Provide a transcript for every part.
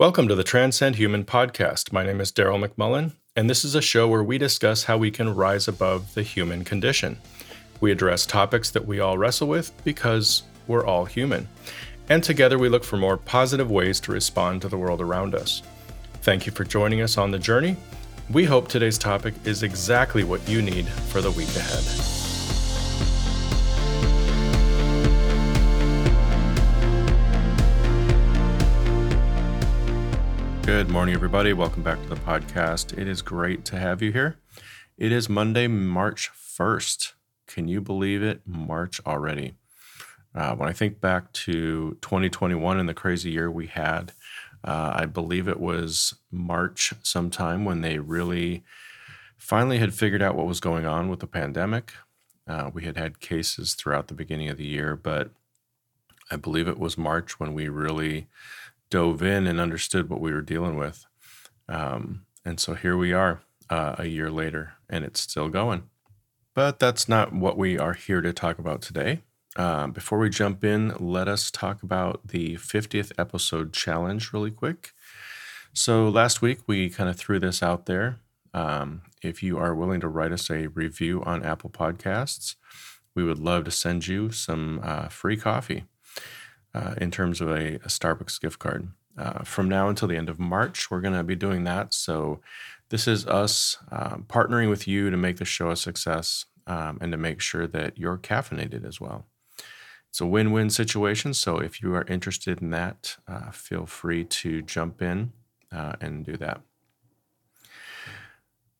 Welcome to the Transcend Human podcast. My name is Daryl McMullen, and this is a show where we discuss how we can rise above the human condition. We address topics that we all wrestle with because we're all human. And together we look for more positive ways to respond to the world around us. Thank you for joining us on the journey. We hope today's topic is exactly what you need for the week ahead. Good morning, everybody. Welcome back to the podcast. It is great to have you here. It is Monday, March 1st. Can you believe it? March already. Uh, when I think back to 2021 and the crazy year we had, uh, I believe it was March sometime when they really finally had figured out what was going on with the pandemic. Uh, we had had cases throughout the beginning of the year, but I believe it was March when we really dove in and understood what we were dealing with. Um, and so here we are uh, a year later, and it's still going. But that's not what we are here to talk about today. Uh, before we jump in, let us talk about the 50th episode challenge really quick. So, last week we kind of threw this out there. Um, if you are willing to write us a review on Apple Podcasts, we would love to send you some uh, free coffee uh, in terms of a, a Starbucks gift card. Uh, from now until the end of March, we're going to be doing that. So, this is us um, partnering with you to make the show a success um, and to make sure that you're caffeinated as well. It's a win win situation. So, if you are interested in that, uh, feel free to jump in uh, and do that.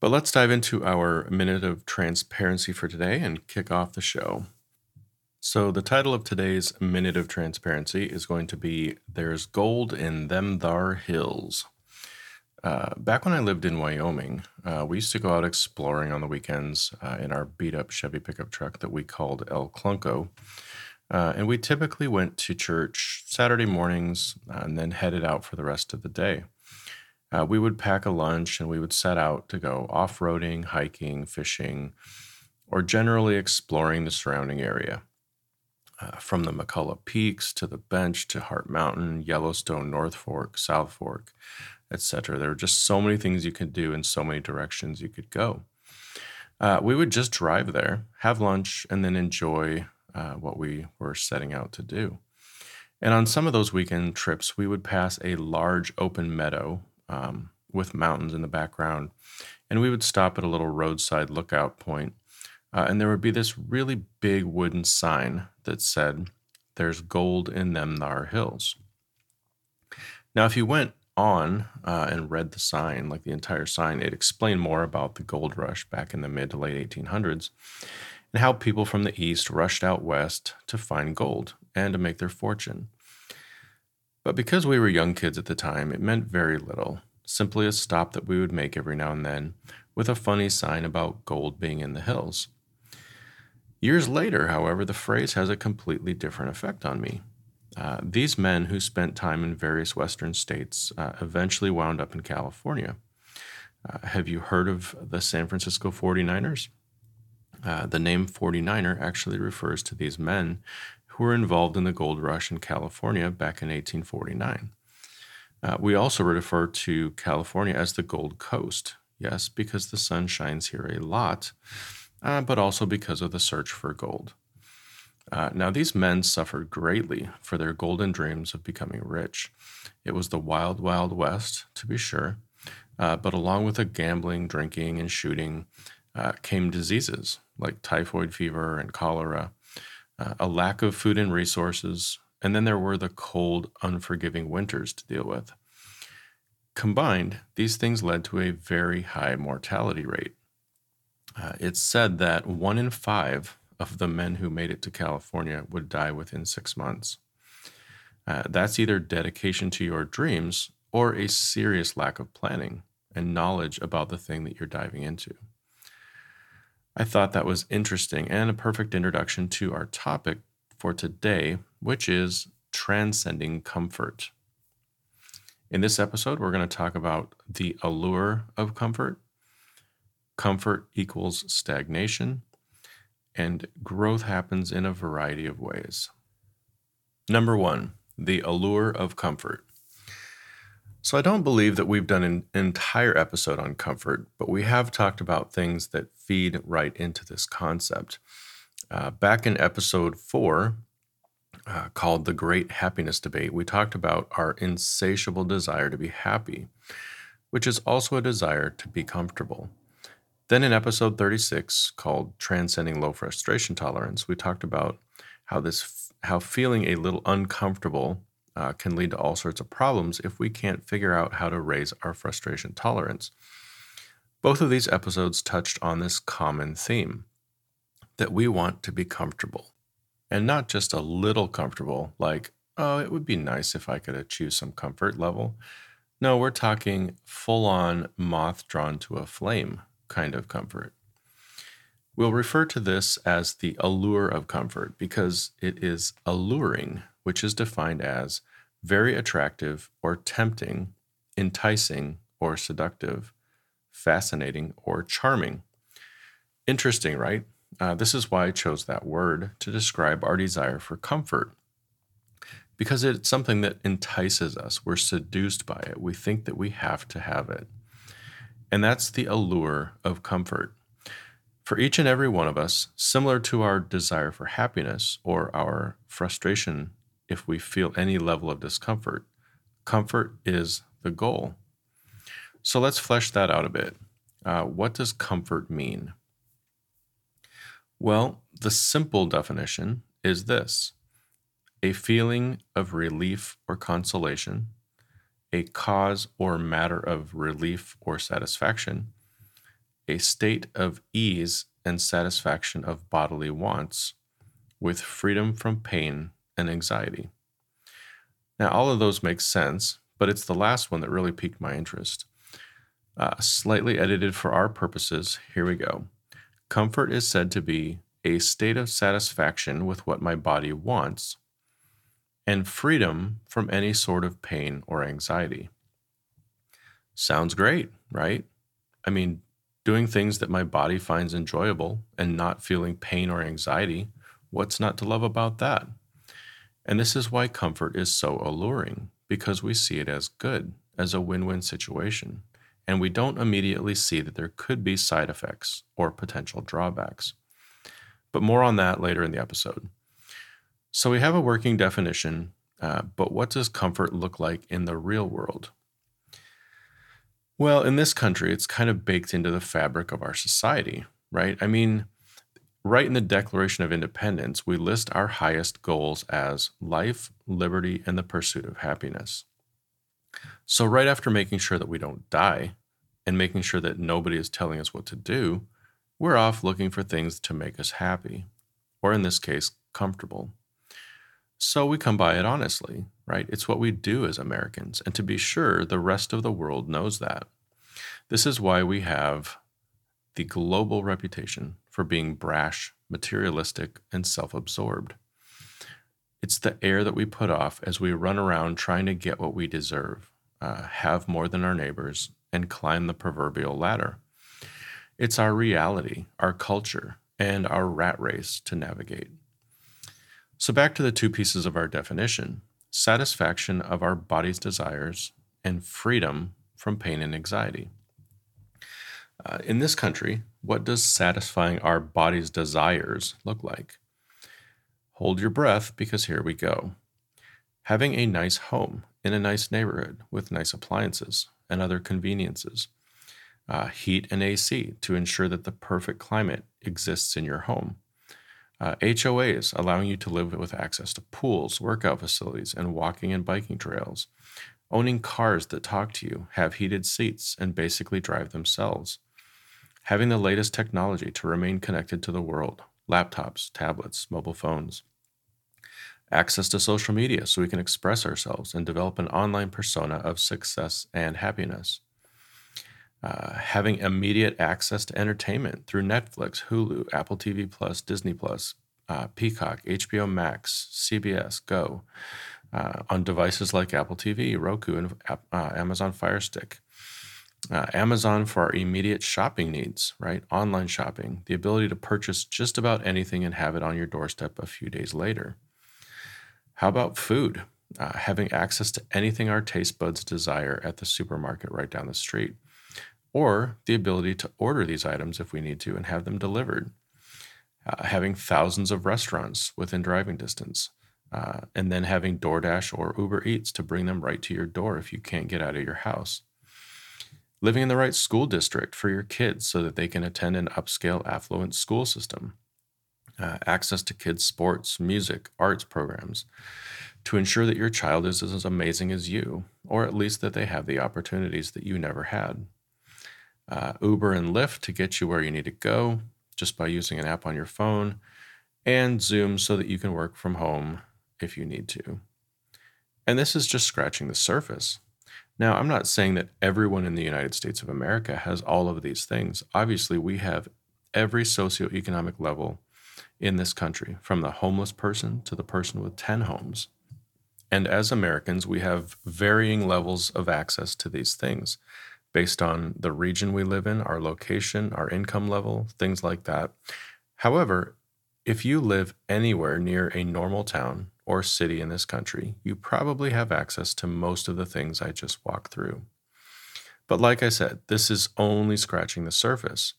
But let's dive into our minute of transparency for today and kick off the show. So, the title of today's Minute of Transparency is going to be There's Gold in Them Thar Hills. Uh, back when I lived in Wyoming, uh, we used to go out exploring on the weekends uh, in our beat up Chevy pickup truck that we called El Clunko. Uh, and we typically went to church Saturday mornings uh, and then headed out for the rest of the day. Uh, we would pack a lunch and we would set out to go off roading, hiking, fishing, or generally exploring the surrounding area uh, from the McCullough Peaks to the Bench to Heart Mountain, Yellowstone, North Fork, South Fork, etc. There were just so many things you could do and so many directions you could go. Uh, we would just drive there, have lunch, and then enjoy uh, what we were setting out to do. And on some of those weekend trips, we would pass a large open meadow um, with mountains in the background, and we would stop at a little roadside lookout point uh, and there would be this really big wooden sign that said, There's gold in them thar hills. Now, if you went on uh, and read the sign, like the entire sign, it explained more about the gold rush back in the mid to late 1800s and how people from the east rushed out west to find gold and to make their fortune. But because we were young kids at the time, it meant very little, simply a stop that we would make every now and then with a funny sign about gold being in the hills. Years later, however, the phrase has a completely different effect on me. Uh, these men who spent time in various Western states uh, eventually wound up in California. Uh, have you heard of the San Francisco 49ers? Uh, the name 49er actually refers to these men who were involved in the gold rush in California back in 1849. Uh, we also refer to California as the Gold Coast, yes, because the sun shines here a lot uh, but also because of the search for gold. Uh, now, these men suffered greatly for their golden dreams of becoming rich. It was the wild, wild west, to be sure, uh, but along with the gambling, drinking, and shooting uh, came diseases like typhoid fever and cholera, uh, a lack of food and resources, and then there were the cold, unforgiving winters to deal with. Combined, these things led to a very high mortality rate. Uh, it's said that one in five of the men who made it to California would die within six months. Uh, that's either dedication to your dreams or a serious lack of planning and knowledge about the thing that you're diving into. I thought that was interesting and a perfect introduction to our topic for today, which is transcending comfort. In this episode, we're going to talk about the allure of comfort Comfort equals stagnation, and growth happens in a variety of ways. Number one, the allure of comfort. So, I don't believe that we've done an entire episode on comfort, but we have talked about things that feed right into this concept. Uh, back in episode four, uh, called The Great Happiness Debate, we talked about our insatiable desire to be happy, which is also a desire to be comfortable. Then in episode 36, called Transcending Low Frustration Tolerance, we talked about how this how feeling a little uncomfortable uh, can lead to all sorts of problems if we can't figure out how to raise our frustration tolerance. Both of these episodes touched on this common theme that we want to be comfortable and not just a little comfortable, like, oh, it would be nice if I could achieve some comfort level. No, we're talking full on moth drawn to a flame kind of comfort. We'll refer to this as the allure of comfort because it is alluring, which is defined as very attractive or tempting, enticing or seductive, fascinating or charming. Interesting, right? Uh, this is why I chose that word to describe our desire for comfort. Because it's something that entices us. We're seduced by it. We think that we have to have it. And that's the allure of comfort. For each and every one of us, similar to our desire for happiness or our frustration if we feel any level of discomfort, comfort is the goal. So let's flesh that out a bit. Uh, what does comfort mean? Well, the simple definition is this a feeling of relief or consolation, a cause or matter of relief or satisfaction, a state of ease and satisfaction of bodily wants, with freedom from pain and anxiety. Now, all of those make sense, but it's the last one that really piqued my interest. Uh, slightly edited for our purposes, here we go. Comfort is said to be a state of satisfaction with what my body wants and freedom from any sort of pain or anxiety. Sounds great, right? I mean, doing things that my body finds enjoyable and not feeling pain or anxiety, what's not to love about that? And this is why comfort is so alluring, because we see it as good, as a win win situation, and we don't immediately see that there could be side effects or potential drawbacks. But more on that later in the episode. So we have a working definition, uh, but what does comfort look like in the real world? Well, in this country, it's kind of baked into the fabric of our society, right? I mean, right in the Declaration of Independence, we list our highest goals as life, liberty, and the pursuit of happiness. So, right after making sure that we don't die and making sure that nobody is telling us what to do, we're off looking for things to make us happy, or in this case, comfortable. So we come by it honestly, right? It's what we do as Americans. And to be sure, the rest of the world knows that. This is why we have the global reputation for being brash, materialistic, and self absorbed. It's the air that we put off as we run around trying to get what we deserve, uh, have more than our neighbors, and climb the proverbial ladder. It's our reality, our culture, and our rat race to navigate. So, back to the two pieces of our definition satisfaction of our body's desires and freedom from pain and anxiety. Uh, in this country, what does satisfying our body's desires look like? Hold your breath because here we go. Having a nice home in a nice neighborhood with nice appliances and other conveniences uh, heat and AC to ensure that the perfect climate exists in your home. Uh, HOAs allowing you to live with access to pools, workout facilities, and walking and biking trails. Owning cars that talk to you, have heated seats, and basically drive themselves. Having the latest technology to remain connected to the world laptops, tablets, mobile phones. Access to social media so we can express ourselves and develop an online persona of success and happiness uh, having immediate access to entertainment through Netflix, Hulu, Apple TV Plus, Disney Plus, uh, Peacock, HBO Max, CBS, Go, uh, on devices like Apple TV, Roku, and uh, Amazon Fire Stick. Uh, Amazon for our immediate shopping needs, right? Online shopping, the ability to purchase just about anything and have it on your doorstep a few days later. How about food? uh, having access to anything our taste buds desire at the supermarket right down the street, or the ability to order these items if we need to and have them delivered, uh, having thousands of restaurants within driving distance, uh, and then having DoorDash or Uber Eats to bring them right to your door if you can't get out of your house. Living in the right school district for your kids so that they can attend an upscale, affluent school system. Uh, access to kids' sports, music, arts programs to ensure that your child is as amazing as you, or at least that they have the opportunities that you never had. Uh, Uber and Lyft to get you where you need to go just by using an app on your phone, and Zoom so that you can work from home if you need to. And this is just scratching the surface. Now, I'm not saying that everyone in the United States of America has all of these things. Obviously, we have every socioeconomic level in this country, from the homeless person to the person with 10 homes. And as Americans, we have varying levels of access to these things based on the region we live in, our location, our income level, things like that. However, if you live anywhere near a normal town or city in this country, you probably have access to most of the things I just walked through. But like I said, this is only scratching the surface.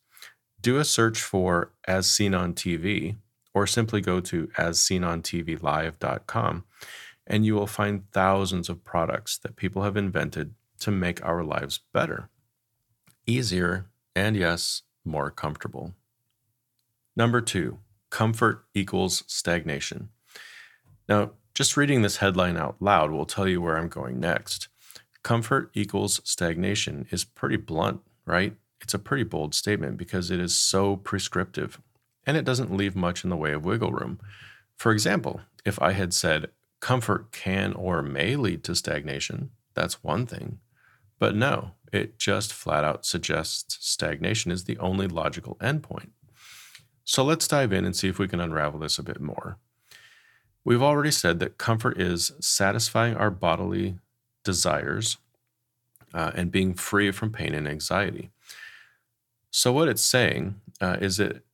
Do a search for As Seen on TV or simply go to asseenontvlive.com and you will find thousands of products that people have invented to make our lives better, easier, and yes, more comfortable. Number two, comfort equals stagnation. Now, just reading this headline out loud will tell you where I'm going next. Comfort equals stagnation is pretty blunt, right? It's a pretty bold statement because it is so prescriptive and it doesn't leave much in the way of wiggle room. For example, if I had said comfort can or may lead to stagnation, that's one thing. But no, it just flat out suggests stagnation is the only logical endpoint. So let's dive in and see if we can unravel this a bit more. We've already said that comfort is satisfying our bodily desires uh, and being free from pain and anxiety. So, what it's saying uh, is it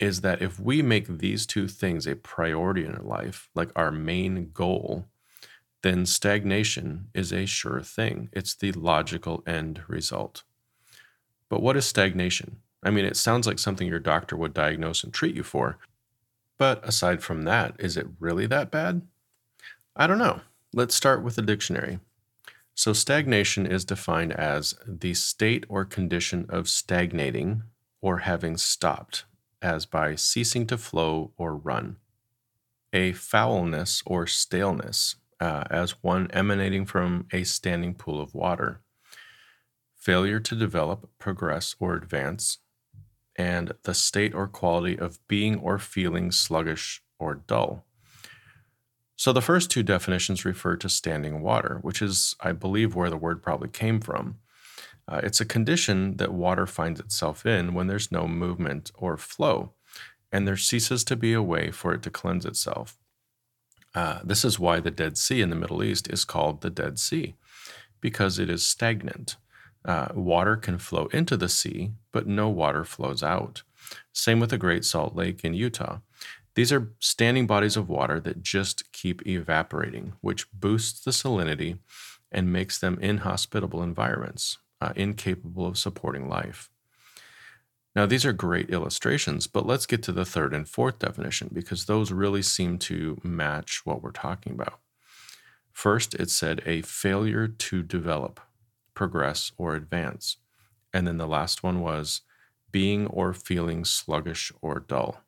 is that if we make these two things a priority in our life, like our main goal, then stagnation is a sure thing. It's the logical end result. But what is stagnation? I mean, it sounds like something your doctor would diagnose and treat you for. But aside from that, is it really that bad? I don't know. Let's start with the dictionary. So, stagnation is defined as the state or condition of stagnating or having stopped as by ceasing to flow or run. A foulness or staleness, uh, as one emanating from a standing pool of water. Failure to develop, progress, or advance, and the state or quality of being or feeling sluggish or dull. So the first two definitions refer to standing water, which is, I believe, where the word probably came from. Uh, it's a condition that water finds itself in when there's no movement or flow, and there ceases to be a way for it to cleanse itself. Uh, this is why the Dead Sea in the Middle East is called the Dead Sea, because it is stagnant. Uh, water can flow into the sea, but no water flows out. Same with the Great Salt Lake in Utah. These are standing bodies of water that just keep evaporating, which boosts the salinity and makes them inhospitable environments uh, incapable of supporting life. Now, these are great illustrations, but let's get to the third and fourth definition because those really seem to match what we're talking about. First, it said a failure to develop, progress, or advance. And then the last one was being or feeling sluggish or dull.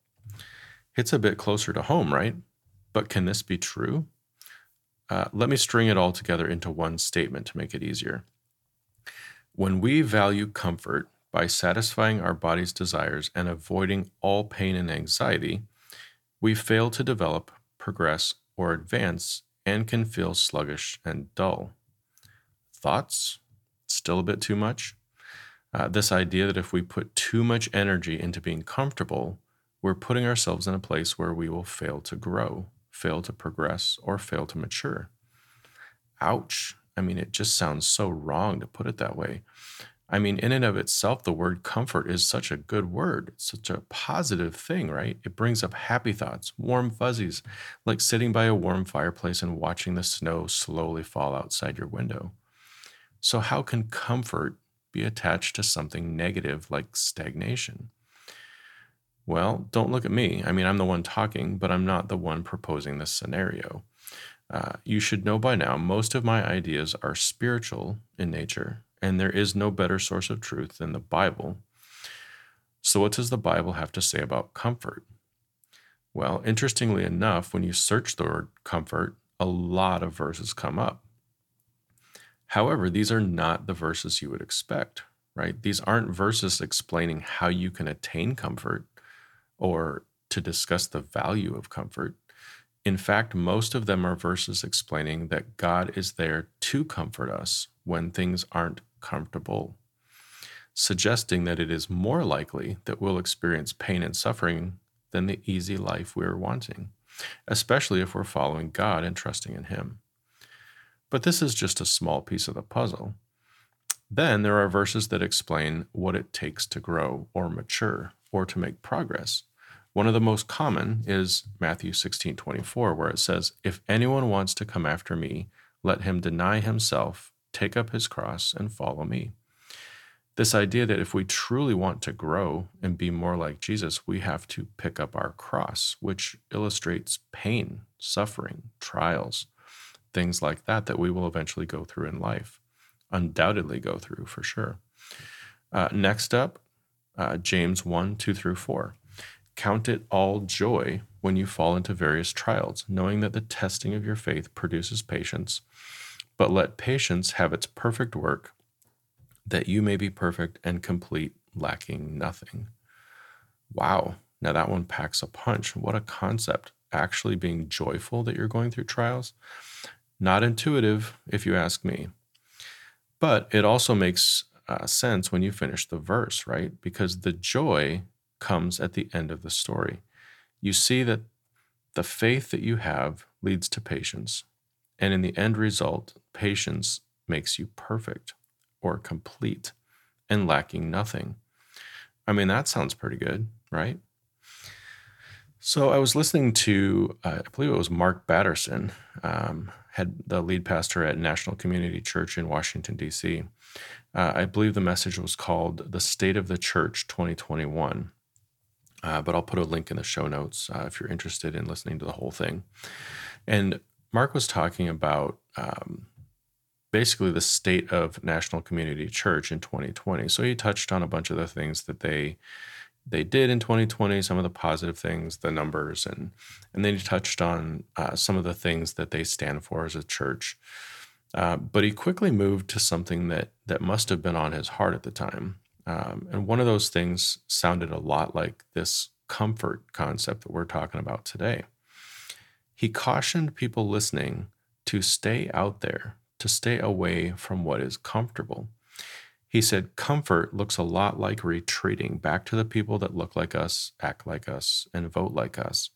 It's a bit closer to home, right? But can this be true? Uh, let me string it all together into one statement to make it easier. When we value comfort by satisfying our body's desires and avoiding all pain and anxiety, we fail to develop, progress, or advance and can feel sluggish and dull. Thoughts? Still a bit too much? Uh, this idea that if we put too much energy into being comfortable, we're putting ourselves in a place where we will fail to grow, fail to progress, or fail to mature. Ouch. I mean, it just sounds so wrong to put it that way. I mean, in and of itself, the word comfort is such a good word. It's such a positive thing, right? It brings up happy thoughts, warm fuzzies, like sitting by a warm fireplace and watching the snow slowly fall outside your window. So, how can comfort be attached to something negative like stagnation? Well, don't look at me. I mean, I'm the one talking, but I'm not the one proposing this scenario. Uh, you should know by now, most of my ideas are spiritual in nature and there is no better source of truth than the Bible. So, what does the Bible have to say about comfort? Well, interestingly enough, when you search the word comfort, a lot of verses come up. However, these are not the verses you would expect, right? These aren't verses explaining how you can attain comfort or to discuss the value of comfort. In fact, most of them are verses explaining that God is there to comfort us when things aren't comfortable, suggesting that it is more likely that we'll experience pain and suffering than the easy life we're wanting, especially if we're following God and trusting in Him. But this is just a small piece of the puzzle. Then there are verses that explain what it takes to grow or mature or to make progress. One of the most common is Matthew 16 24, where it says, If anyone wants to come after me, let him deny himself take up his cross and follow me. This idea that if we truly want to grow and be more like Jesus, we have to pick up our cross, which illustrates pain, suffering, trials, things like that, that we will eventually go through in life, undoubtedly go through for sure. Uh, next up, uh, James 1 2 through 4. Count it all joy when you fall into various trials, knowing that the testing of your faith produces patience but let patience have its perfect work, that you may be perfect and complete, lacking nothing. Wow. Now that one packs a punch. What a concept. Actually being joyful that you're going through trials. Not intuitive, if you ask me. But it also makes uh, sense when you finish the verse, right? Because the joy comes at the end of the story. You see that the faith that you have leads to patience. And in the end result, patience makes you perfect or complete and lacking nothing. I mean, that sounds pretty good, right? So I was listening to, uh, I believe it was Mark Batterson, um, had the lead pastor at National Community Church in Washington, D.C. Uh, I believe the message was called The State of the Church 2021. Uh, but I'll put a link in the show notes uh, if you're interested in listening to the whole thing. And Mark was talking about um, basically the state of National Community Church in 2020. So he touched on a bunch of the things that they they did in 2020, some of the positive things, the numbers, and and then he touched on uh, some of the things that they stand for as a church. Uh, but he quickly moved to something that that must have been on his heart at the time, um, and one of those things sounded a lot like this comfort concept that we're talking about today. He cautioned people listening to stay out there, to stay away from what is comfortable. He said, Comfort looks a lot like retreating back to the people that look like us, act like us, and vote like us.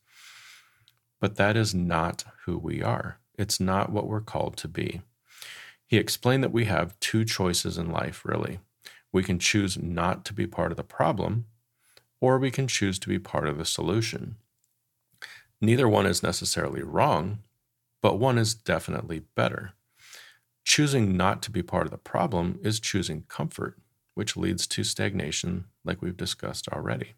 But that is not who we are. It's not what we're called to be. He explained that we have two choices in life, really. We can choose not to be part of the problem, or we can choose to be part of the solution. Neither one is necessarily wrong, but one is definitely better. Choosing not to be part of the problem is choosing comfort, which leads to stagnation, like we've discussed already.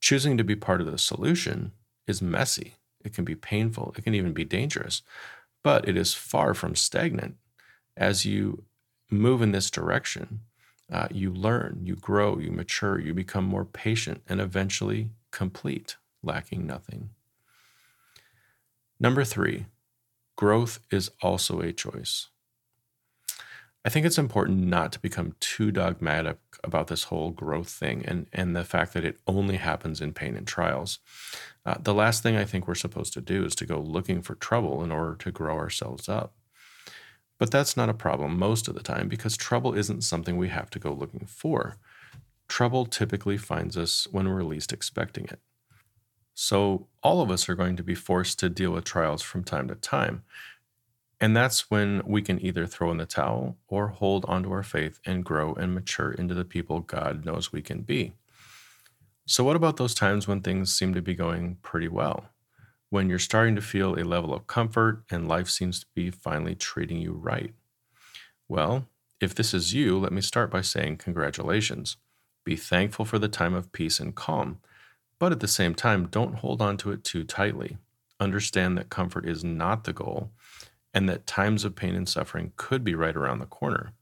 Choosing to be part of the solution is messy. It can be painful. It can even be dangerous, but it is far from stagnant. As you move in this direction, uh, you learn, you grow, you mature, you become more patient, and eventually complete, lacking nothing. Number three, growth is also a choice. I think it's important not to become too dogmatic about this whole growth thing and, and the fact that it only happens in pain and trials. Uh, the last thing I think we're supposed to do is to go looking for trouble in order to grow ourselves up. But that's not a problem most of the time because trouble isn't something we have to go looking for. Trouble typically finds us when we're least expecting it. So, all of us are going to be forced to deal with trials from time to time. And that's when we can either throw in the towel or hold onto our faith and grow and mature into the people God knows we can be. So, what about those times when things seem to be going pretty well? When you're starting to feel a level of comfort and life seems to be finally treating you right? Well, if this is you, let me start by saying congratulations. Be thankful for the time of peace and calm, but at the same time, don't hold on to it too tightly. Understand that comfort is not the goal and that times of pain and suffering could be right around the corner.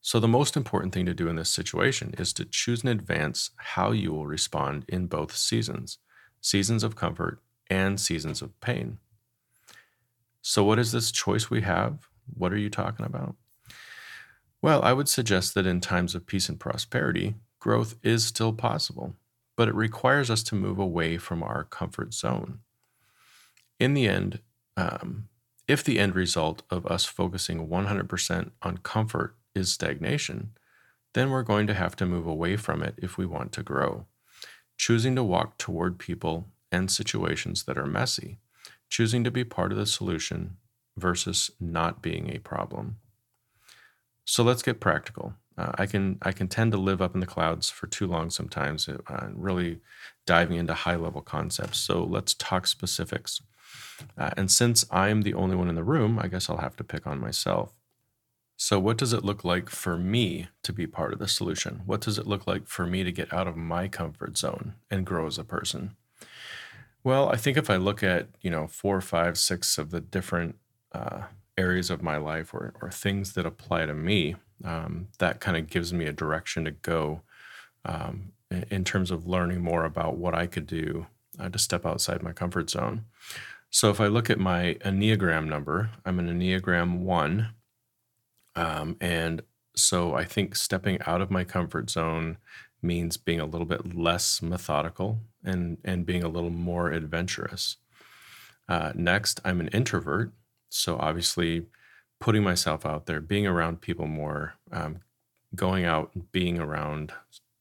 So, the most important thing to do in this situation is to choose in advance how you will respond in both seasons seasons of comfort and seasons of pain. So, what is this choice we have? What are you talking about? Well, I would suggest that in times of peace and prosperity, growth is still possible, but it requires us to move away from our comfort zone. In the end, um, if the end result of us focusing 100% on comfort is stagnation, then we're going to have to move away from it if we want to grow. Choosing to walk toward people and situations that are messy, choosing to be part of the solution versus not being a problem. So let's get practical. Uh, I can I can tend to live up in the clouds for too long sometimes, uh, really diving into high level concepts. So let's talk specifics. Uh, and since I'm the only one in the room, I guess I'll have to pick on myself. So, what does it look like for me to be part of the solution? What does it look like for me to get out of my comfort zone and grow as a person? Well, I think if I look at, you know, four, five, six of the different uh, areas of my life or, or things that apply to me, um, that kind of gives me a direction to go um, in terms of learning more about what I could do uh, to step outside my comfort zone. So if I look at my Enneagram number, I'm an Enneagram 1 um, and so I think stepping out of my comfort zone means being a little bit less methodical and, and being a little more adventurous. Uh, next, I'm an introvert. So obviously, putting myself out there, being around people more, um, going out, and being around,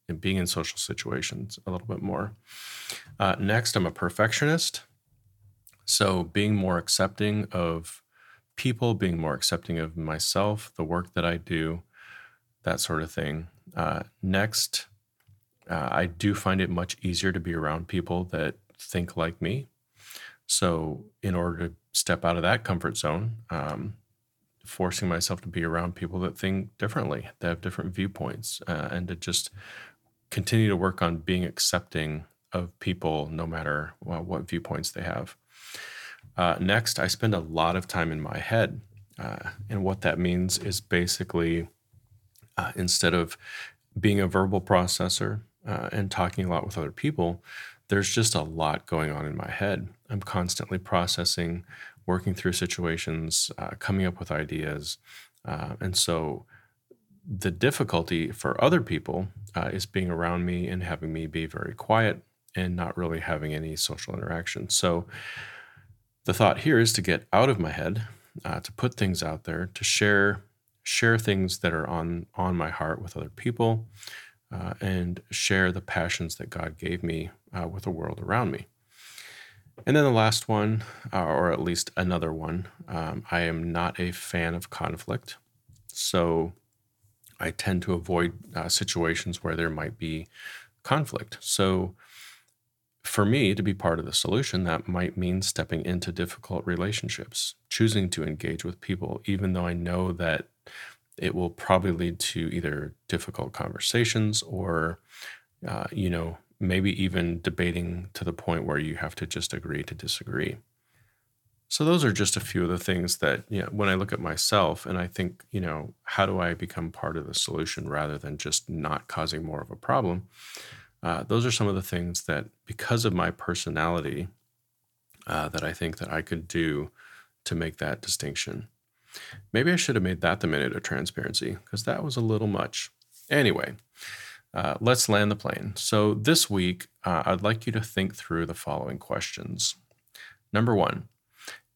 and being in social situations a little bit more. Uh, next, I'm a perfectionist. So being more accepting of people, being more accepting of myself, the work that I do, that sort of thing. Uh, next, uh, I do find it much easier to be around people that think like me. So, in order to step out of that comfort zone, um, forcing myself to be around people that think differently, that have different viewpoints, uh, and to just continue to work on being accepting of people no matter well, what viewpoints they have. Uh, next, I spend a lot of time in my head. Uh, and what that means is basically uh, instead of being a verbal processor uh, and talking a lot with other people, there's just a lot going on in my head. I'm constantly processing, working through situations, uh, coming up with ideas. Uh, and so the difficulty for other people is being around me and having me be very quiet and not really having any social interaction. So, the thought here is to get out of my head, uh, to put things out there, to share share things that are on on my heart with other people, uh, and share the passions that God gave me uh, with the world around me. And then the last one, uh, or at least another one, um, I am not a fan of conflict, so I tend to avoid uh, situations where there might be conflict. So for me to be part of the solution, that might mean stepping into difficult relationships, choosing to engage with people, even though I know that it will probably lead to either difficult conversations or, uh, you know, maybe even debating to the point where you have to just agree to disagree. So those are just a few of the things that, you know, when I look at myself and I think, you know, how do I become part of the solution rather than just not causing more of a problem? Uh, those are some of the things that, because of my personality, uh, that I think that I could do to make that distinction. Maybe I should have made that the minute of transparency because that was a little much. Anyway, uh, let's land the plane. So this week, uh, I'd like you to think through the following questions. Number one,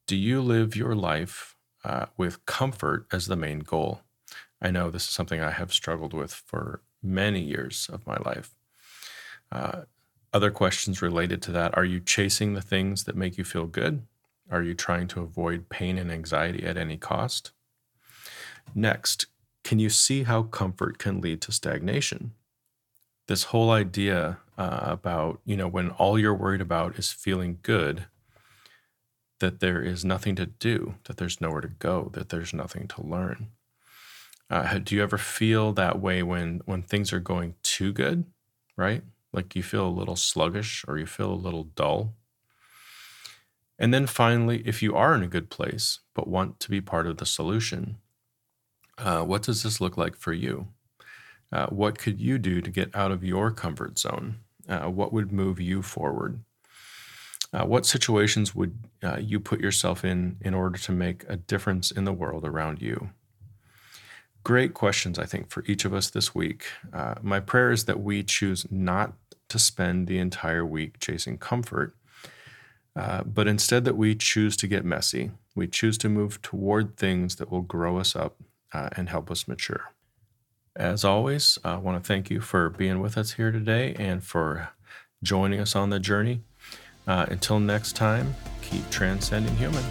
do you live your life uh, with comfort as the main goal? I know this is something I have struggled with for many years of my life. Uh, other questions related to that Are you chasing the things that make you feel good? Are you trying to avoid pain and anxiety at any cost? Next, can you see how comfort can lead to stagnation? This whole idea uh, about, you know, when all you're worried about is feeling good, that there is nothing to do, that there's nowhere to go, that there's nothing to learn. Uh, do you ever feel that way when when things are going too good, right? Like you feel a little sluggish or you feel a little dull? And then finally, if you are in a good place but want to be part of the solution, uh, what does this look like for you? Uh, what could you do to get out of your comfort zone? Uh, what would move you forward? Uh, what situations would uh, you put yourself in in order to make a difference in the world around you? Great questions, I think, for each of us this week. Uh, my prayer is that we choose not to spend the entire week chasing comfort, but instead that we choose to get messy. We choose to move toward things that will grow us up and help us mature. As always, I want to thank you for being with us here today and for joining us on the journey. Uh, until next time, keep transcending human.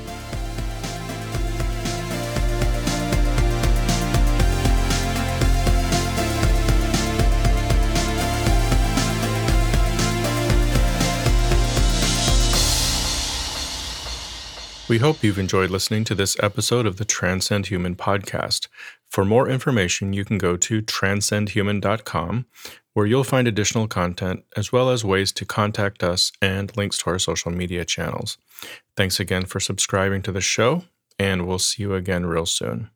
We hope you've enjoyed listening to this episode of the Transcend Human podcast. For more information, you can go to transcendhuman.com, where you'll find additional content as well as ways to contact us and links to our social media channels. Thanks again for subscribing to the show, and we'll see you again real soon.